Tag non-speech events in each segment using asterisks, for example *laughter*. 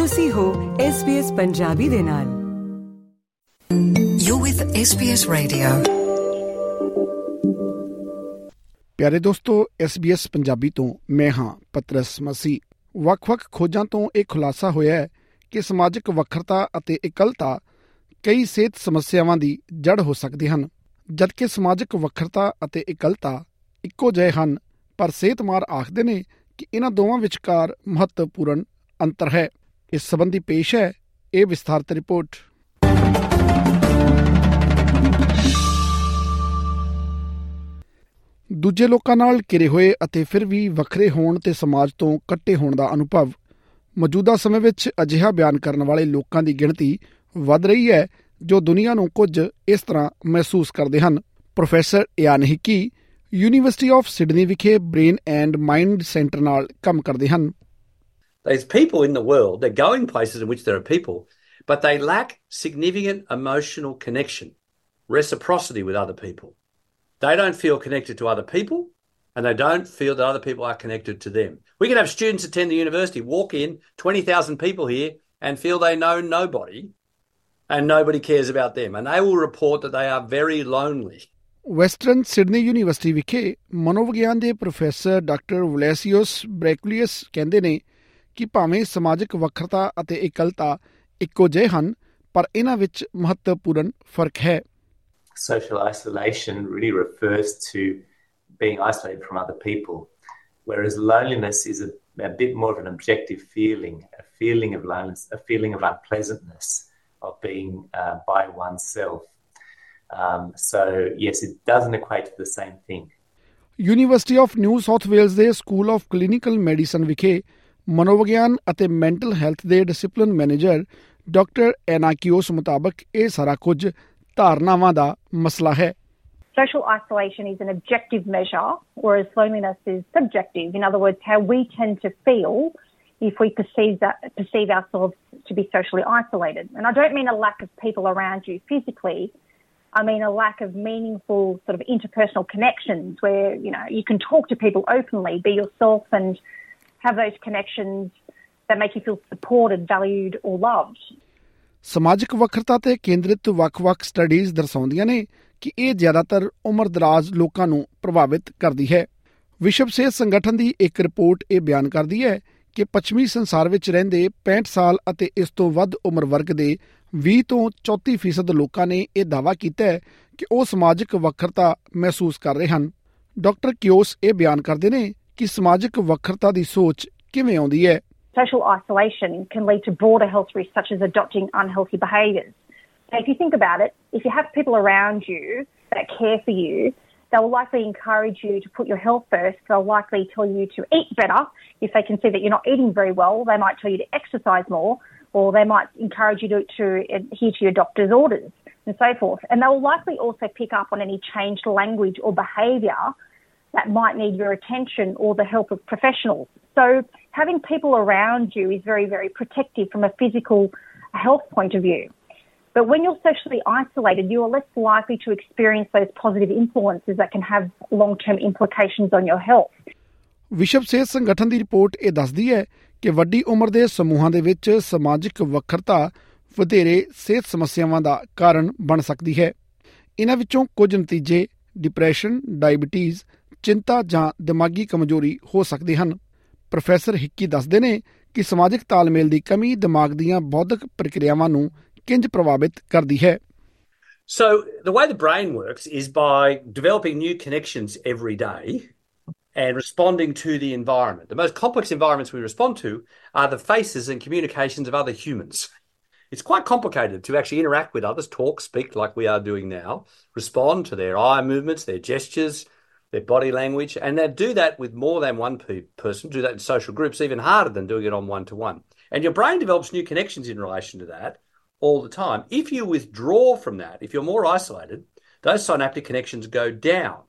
ਤੁਸੀਂ ਹੋ SBS ਪੰਜਾਬੀ ਦੇ ਨਾਲ। You're with SBS Radio. ਪਿਆਰੇ ਦੋਸਤੋ SBS ਪੰਜਾਬੀ ਤੋਂ ਮੈਂ ਹਾਂ ਪਤਰਸ ਮਸੀ ਵੱਖ-ਵੱਖ ਖੋਜਾਂ ਤੋਂ ਇਹ ਖੁਲਾਸਾ ਹੋਇਆ ਹੈ ਕਿ ਸਮਾਜਿਕ ਵੱਖਰਤਾ ਅਤੇ ਇਕਲਤਾ ਕਈ ਸਿਹਤ ਸਮੱਸਿਆਵਾਂ ਦੀ ਜੜ ਹੋ ਸਕਦੇ ਹਨ। ਜਦਕਿ ਸਮਾਜਿਕ ਵੱਖਰਤਾ ਅਤੇ ਇਕਲਤਾ ਇੱਕੋ ਜਿਹੇ ਹਨ ਪਰ ਸਿਹਤਮਾਰ ਆਖਦੇ ਨੇ ਕਿ ਇਹਨਾਂ ਦੋਵਾਂ ਵਿਚਕਾਰ ਮਹੱਤਵਪੂਰਨ ਅੰਤਰ ਹੈ। ਇਸ ਸੰਬੰਧੀ ਪੇਸ਼ ਹੈ ਇਹ ਵਿਸਥਾਰਤ ਰਿਪੋਰਟ। ਦੂਜੇ ਲੋਕਾਂ ਨਾਲ ਘਿਰੇ ਹੋਏ ਅਤੇ ਫਿਰ ਵੀ ਵੱਖਰੇ ਹੋਣ ਤੇ ਸਮਾਜ ਤੋਂ ਕੱਟੇ ਹੋਣ ਦਾ ਅਨੁਭਵ, ਮੌਜੂਦਾ ਸਮੇਂ ਵਿੱਚ ਅਜਿਹਾ ਬਿਆਨ ਕਰਨ ਵਾਲੇ ਲੋਕਾਂ ਦੀ ਗਿਣਤੀ ਵੱਧ ਰਹੀ ਹੈ, ਜੋ ਦੁਨੀਆ ਨੂੰ ਕੁਝ ਇਸ ਤਰ੍ਹਾਂ ਮਹਿਸੂਸ ਕਰਦੇ ਹਨ। Professor Ian Hickie University of Sydney ਵਿਖੇ ਬ੍ਰੇਨ ਐਂਡ ਮਾਈਂਡ ਸੈਂਟਰ ਨਾਲ ਕੰਮ ਕਰਦੇ ਹਨ। There's people in the world, they're going places in which there are people, but they lack significant emotional connection, reciprocity with other people. They don't feel connected to other people, and they don't feel that other people are connected to them. We can have students attend the university, walk in, 20,000 people here, and feel they know nobody, and nobody cares about them. And they will report that they are very lonely. Western Sydney university ਵਿਖੇ ਮਨੋਵਿਗਿਆਨ ਦੇ professor doctor ਵਲੈਸੀਓਸ ਬ੍ਰੈਕੂਲੀਅਸ ਕਹਿੰਦੇ ਨੇ ਕਿ ਭਾਵੇਂ ਸਮਾਜਿਕ ਵੱਖਰਤਾ ਅਤੇ ਇਕਲਤਾ ਇੱਕੋ ਜਿਹੇ ਹਨ ਪਰ ਇਹਨਾਂ ਵਿੱਚ ਮਹੱਤਵਪੂਰਨ ਫਰਕ ਹੈ social isolation really refers to being isolated from other people, whereas loneliness is a, a bit more of an objective feeling, a feeling of loneliness, a feeling of unpleasantness, of being uh, by oneself. Um, so, yes, it doesn't equate to the same thing. University of New south Wales ਦੇ school of clinical medicine ਵਿਖੇ ਮਨੋਵਿਗਿਆਨ ਅਤੇ mental health ਦੇ discipline manager doctor ਐਨਾਕਿਓਸ ਮੁਤਾਬਕ ਇਹ ਸਾਰਾ ਕੁਝ ਧਾਰਨਾਵਾਂ ਦਾ ਮਸਲਾ ਹੈ Social isolation is an objective measure, whereas loneliness is subjective. In other words, how we tend to feel if we perceive that perceive ourselves to be socially isolated. And I don't mean a lack of people around you physically. I mean a lack of meaningful sort of interpersonal connections where, you know, you can talk to people openly, be yourself and have those connections that make you feel supported, valued or loved. ਸਮਾਜਿਕ ਵੱਖਰਤਾ ਤੇ ਕੇਂਦਰਿਤ ਵੱਖ-ਵੱਖ studies ਦਰਸਾਉਂਦੀਆਂ ਨੇ ਕਿ ਇਹ ਜ਼ਿਆਦਾਤਰ ਉਮਰਦਰਾਜ਼ ਲੋਕਾਂ ਨੂੰ ਪ੍ਰਭਾਵਿਤ ਕਰਦੀ ਹੈ ਵਿਸ਼ਵ ਸਿਹਤ ਸੰਗਠਨ ਦੀ ਇੱਕ ਰਿਪੋਰਟ ਇਹ ਬਿਆਨ ਕਰਦੀ ਹੈ ਕਿ ਪੱਛਮੀ ਸੰਸਾਰ ਵਿੱਚ ਰਹਿੰਦੇ 65 ਸਾਲ ਅਤੇ ਇਸ ਤੋਂ ਵੱਧ ਉਮਰ ਵਰਗ ਦੇ 20 ਤੋਂ 34% ਲੋਕਾਂ ਨੇ ਇਹ ਦਾਅਵਾ ਕੀਤਾ ਹੈ ਕਿ ਉਹ ਸਮਾਜਿਕ ਵੱਖਰਤਾ ਮਹਿਸੂਸ ਕਰ ਰਹੇ ਹਨ ਡਾਕਟਰ ਕਿਓਸ ਇਹ ਬਿਆਨ ਕਰਦੇ ਨੇ ਕਿ ਸਮਾਜਿਕ ਵੱਖਰਤਾ ਦੀ ਸੋਚ ਕਿਵੇਂ ਆਉਂਦੀ ਹੈ Social isolation can lead to broader health risks such as adopting unhealthy behaviours. So if you think about it, if you have people around you that care for you, they will likely encourage you to put your health first. They'll likely tell you to eat better. If they can see that you're not eating very well, they might tell you to exercise more, or they might encourage you to, to adhere to your doctor's orders and so forth. And they will likely also pick up on any changed language or behaviour that might need your attention or the help of professionals. So having people around you is very, very protective from a physical health point of view. But when you're socially isolated, you are less likely to experience those positive influences that can have long term implications on your health. ਵਿਸ਼ਵ ਸਿਹਤ ਸੰਗਠਨ ਦੀ report ਇਹ ਦੱਸਦੀ ਹੈ ਕਿ ਵੱਡੀ ਉਮਰ ਦੇ ਸਮੂਹਾਂ ਦੇ ਵਿੱਚ ਸਮਾਜਿਕ ਵੱਖਰਤਾ ਵਧੇਰੇ ਸਿਹਤ ਸਮੱਸਿਆਵਾਂ ਦਾ ਕਾਰਨ ਬਣ ਸਕਦੀ ਹੈ ਇਹਨਾਂ ਵਿੱਚੋਂ ਕੁਝ ਨਤੀਜੇ ਡਿਪਰੈਸ਼ਨ, ਡਾਇਬੀਟੀਜ਼, ਚਿੰਤਾ ਜਾਂ ਦਿਮਾਗੀ ਕਮਜ਼ੋਰੀ ਹੋ ਸਕਦੇ ਹਨ ਪ੍ਰੋਫੈਸਰ ਹਿੱਕੀ ਦੱਸਦੇ ਨੇ ਕਿ ਸਮਾਜਿਕ ਤਾਲਮੇਲ ਦੀ ਕਮੀ ਦਿਮਾਗ ਦੀਆਂ ਬੌਧਿਕ ਪ੍ਰਕਿਰਿਆਵਾਂ ਨੂੰ ਕਿੰਜ ਪ੍ਰਭਾਵਿਤ ਕਰਦੀ ਹੈ So, the way the brain works is by developing new connections every day and responding to the environment. The most complex environments we respond to are the faces and communications of other humans. It's quite complicated to actually interact with others, talk, speak like we are doing now, respond to their eye movements, their gestures, their body language, and they do that with more than one pe- person, do that in social groups, even harder than doing it on one to one. And your brain develops new connections in relation to that all the time. If you withdraw from that, if you're more isolated, those synaptic connections go down.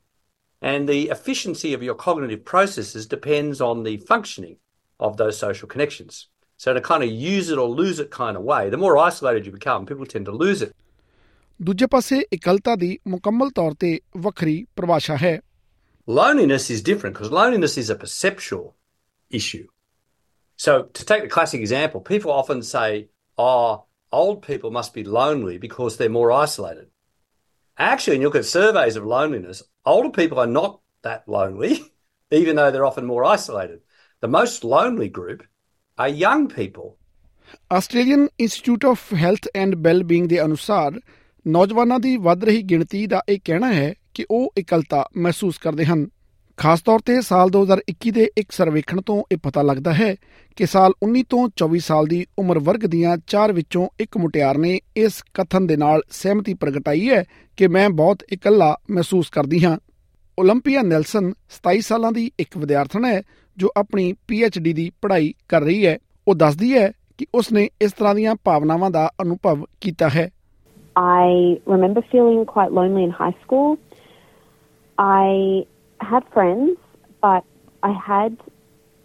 And the efficiency of your cognitive processes depends on the functioning of those social connections. So, in a kind of use it or lose it kind of way, the more isolated you become, people tend to lose it. ਦੂਜੇ ਪਾਸੇ ਇਕਲਤਾ ਦੀ ਮੁਕੰਮਲ ਤੌਰ ਤੇ ਵੱਖਰੀ ਪਰਿਭਾਸ਼ਾ ਹੈ Loneliness is different because loneliness is a perceptual issue. So, to take the classic example, people often say, oh, old people must be lonely because they're more isolated. Actually, when you look at surveys of loneliness, older people are not that lonely, *laughs* even though they're often more isolated. The most lonely group are young people. Australian institute of health and well-being ਦੇ ਅਨੁਸਾਰ ਨੌਜਵਾਨਾਂ ਦੀ ਵੱਧ ਰਹੀ ਗਿਣਤੀ ਦਾ ਇਹ ਕਹਿਣਾ ਹੈ ਕਿ ਉਹ ਇਕਲਤਾ ਮਹਿਸੂਸ ਕਰਦੇ ਹਨ। ਖਾਸ ਤੌਰ ਤੇ ਸਾਲ 2021 ਦੇ ਇੱਕ ਸਰਵੇਖਣ ਤੋਂ ਇਹ ਪਤਾ ਲੱਗਦਾ ਹੈ ਕਿ ਸਾਲ 19 ਤੋਂ 24 ਸਾਲ ਦੀ ਉਮਰ ਵਰਗ ਦੀਆਂ ਚਾਰ ਵਿੱਚੋਂ ਇੱਕ ਮੁਟਿਆਰ ਨੇ ਇਸ ਕਥਨ ਦੇ ਨਾਲ ਸਹਿਮਤੀ ਪ੍ਰਗਟਾਈ ਹੈ ਕਿ ਮੈਂ ਬਹੁਤ ਇਕੱਲਾ ਮਹਿਸੂਸ ਕਰਦੀ ਹਾਂ। 올림ਪੀਆ ਨੈਲਸਨ 27 ਸਾਲਾਂ ਦੀ ਇੱਕ ਵਿਦਿਆਰਥਣ ਹੈ ਜੋ ਆਪਣੀ ਪੀਐਚਡੀ ਦੀ ਪੜ੍ਹਾਈ ਕਰ ਰਹੀ ਹੈ। ਉਹ ਦੱਸਦੀ ਹੈ ਕਿ ਉਸਨੇ ਇਸ ਤਰ੍ਹਾਂ ਦੀਆਂ ਭਾਵਨਾਵਾਂ ਦਾ ਅਨੁਭਵ ਕੀਤਾ ਹੈ। I remember feeling quite lonely in high school I had friends, but I had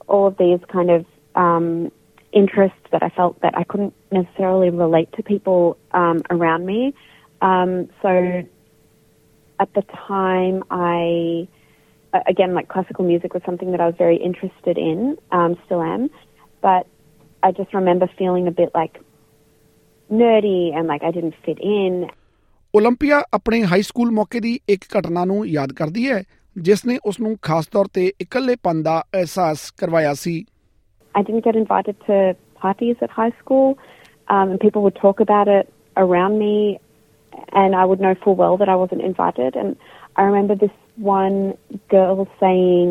all of these kind of um, interests that I felt that I couldn't necessarily relate to people um, around me. Um, so at the time, I again like classical music was something that I was very interested in, um, still am, but I just remember feeling a bit like nerdy and like I didn't fit in. Olympia ਆਪਣੇ high school ਮੌਕੇ ਦੀ ਇੱਕ ਘਟਨਾ ਨੂੰ ਯਾਦ ਕਰਦੀ ਹੈ ਜਿਸ ਨੇ ਉਸ ਨੂੰ ਖਾਸ ਤੌਰ ਤੇ ਇਕੱਲੇਪਨ ਦਾ ਅਹਿਸਾਸ I didn't get invited to parties at high school um, and people would talk about it around me and I would know full well that I wasn't invited and I remember this one girl saying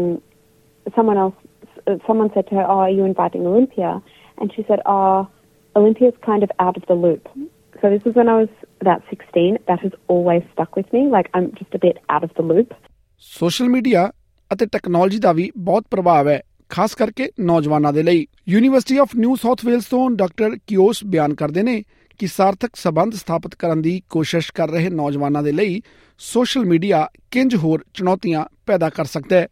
someone else someone said to her, "Oh, are you inviting Olympia?" and she said, "Oh, Olympia's kind of out of the loop." So this was when I was about 16. That has always stuck with me. Like I'm just a bit out of the loop. Social media ਅਤੇ technology ਦਾ ਵੀ ਬਹੁਤ ਪ੍ਰਭਾਵ ਹੈ ਖਾਸ ਕਰਕੇ ਨੌਜਵਾਨਾਂ ਦੇ ਲਈ university of New South Wales ਤੋਂ ਡਾਕਟਰ ਕਿਓਸ ਬਿਆਨ ਕਰਦੇ ਨੇ ਕਿ ਸਾਰਥਕ ਸਬੰਧ ਸਥਾਪਿਤ ਕਰਨ ਦੀ ਕੋਸ਼ਿਸ਼ ਕਰ ਰਹੇ ਨੌਜਵਾਨਾਂ ਦੇ ਲਈ ਸੋਸ਼ਲ ਮੀਡੀਆ ਕਿੰਜ ਹੋਰ ਚੁਣੌਤੀਆਂ ਪੈਦਾ ਕਰ ਸਕਦਾ ਹੈ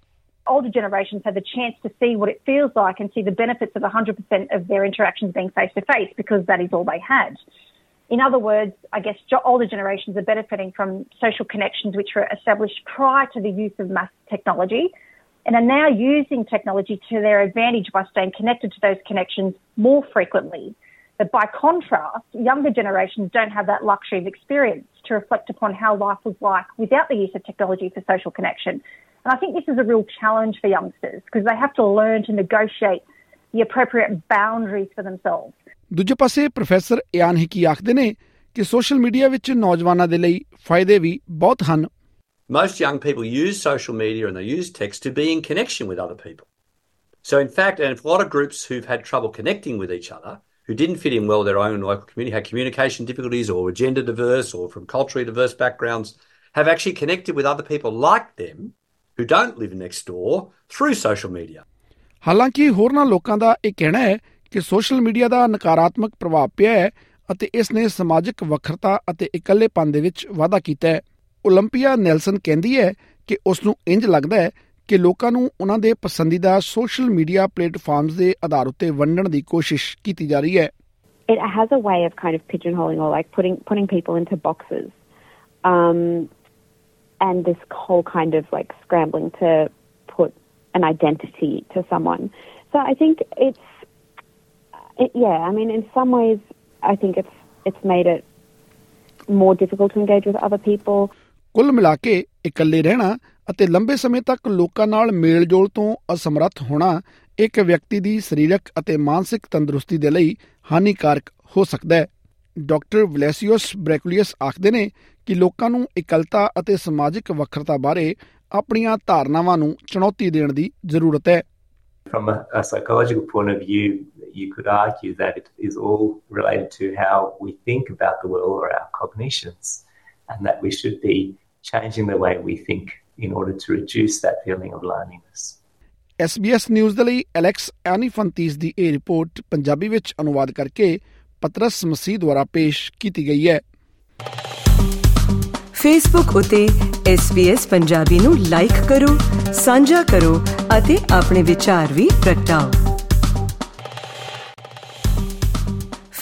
older generations have the chance to see what it feels like and see the benefits of 100% of their interactions being face to face because that is all they had. In other words, I guess older generations are benefiting from social connections which were established prior to the use of mass technology and are now using technology to their advantage by staying connected to those connections more frequently. But by contrast, younger generations don't have that luxury of experience to reflect upon how life was like without the use of technology for social connection. And I think this is a real challenge for youngsters because they have to learn to negotiate the appropriate boundaries for themselves. ਦੂਜੇ ਪਾਸੇ professor Ian ਹਿਕੀ ਆਖਦੇ ਨੇ ਕਿ social media ਵਿੱਚ ਨੌਜਵਾਨਾਂ ਦੇ ਲਈ ਫਾਇਦੇ ਵੀ ਬਹੁਤ ਹਨ Most young people use social media and they use text to be in connection with other people. So in fact, and a lot of groups who've had trouble connecting with each other who didn't fit in well their own local community, had communication difficulties or were gender diverse or from culturally diverse backgrounds, have actually connected with other people like them who don't live next door through social media. ਹਾਲਾਂਕਿ ਹੋਰਨਾਂ ਲੋਕਾਂ ਦਾ ਇਹ ਕਹਿਣਾ ਹੈ ਕਿ social media ਦਾ ਨਕਾਰਾਤਮਕ ਪ੍ਰਭਾਵ ਪਿਆ ਹੈ ਅਤੇ ਇਸ ਨੇ ਸਮਾਜਿਕ ਵੱਖਰਤਾ ਅਤੇ ਇਕੱਲੇਪਨ ਦੇ ਵਿੱਚ ਵਾਧਾ ਕੀਤਾ ਹੈ 올림ਪੀਆ ਨੈਲਸਨ ਕਹਿੰਦੀ ਹੈ ਕਿ ਉਸ ਨੂੰ ਇੰਜ ਲੱਗਦਾ ਹੈ ਕਿ ਲੋਕਾਂ ਨੂੰ ਉਹਨਾਂ ਦੇ ਪਸੰਦੀਦਾ ਸੋਸ਼ਲ ਮੀਡੀਆ ਪਲੇਟਫਾਰਮਸ ਦੇ ਆਧਾਰ ਉੱਤੇ ਵੰਡਣ ਦੀ ਕੋਸ਼ਿਸ਼ ਕੀਤੀ ਜਾ ਰਹੀ ਹੈ it has a way of kind of pigeonholing or like putting putting people into boxes um and this whole kind of like scrambling to put an identity to someone so i think it's it, yeah i mean in some ways i think it's it's made it more difficult to engage with other people. ਕੁੱਲ ਮਿਲਾ ਕੇ ਇਕੱਲੇ ਰਹਿਣਾ ਅਤੇ ਲੰਬੇ ਸਮੇਂ ਤੱਕ ਲੋਕਾਂ ਨਾਲ ਮੇਲਜੋਲ ਤੋਂ ਅਸਮਰੱਥ ਹੋਣਾ ਇੱਕ ਵਿਅਕਤੀ ਦੀ ਸਰੀਰਕ ਅਤੇ ਮਾਨਸਿਕ ਤੰਦਰੁਸਤੀ ਦੇ ਲਈ ਹਾਨੀਕਾਰਕ ਹੋ ਸਕਦਾ ਹੈ। ਡਾਕਟਰ ਵਲੈਸੀਓਸ ਬ੍ਰੈਕੂਲੀਅਸ ਆਖਦੇ ਨੇ ਕਿ ਲੋਕਾਂ ਨੂੰ ਇਕਲਤਾ ਅਤੇ ਸਮਾਜਿਕ ਵੱਖਰਤਾ ਬਾਰੇ ਆਪਣੀਆਂ ਧਾਰਨਾਵਾਂ ਨੂੰ ਚੁਣੌਤੀ ਦੇਣ ਦੀ ਜ਼ਰੂਰਤ ਹੈ। From a, a psychological point of view, you could argue that it is all related to how we think about the world or our cognitions, and that we should be changing the way we think in order to reduce that feeling of loneliness. SBS news ਦੇ ਲਈ Alex ਐਨੀਫੰਤੀਸ ਦੀ ਇਹ report Punjabi ਵਿੱਚ ਅਨੁਵਾਦ ਕਰਕੇ ਪਤਰਸ ਮਸੀਹ ਦੁਆਰਾ ਪੇਸ਼ ਕੀਤੀ ਗਈ ਹੈ ਫੇਸਬੁੱਕ ਉਤੇ SBS ਪੰਜਾਬੀ ਨੂੰ ਲਾਈਕ ਕਰੋ ਸਾਂਝਾ ਕਰੋ ਅਤੇ ਆਪਣੇ ਵਿਚਾਰ ਵੀ ਪ੍ਰਗਟਾਓ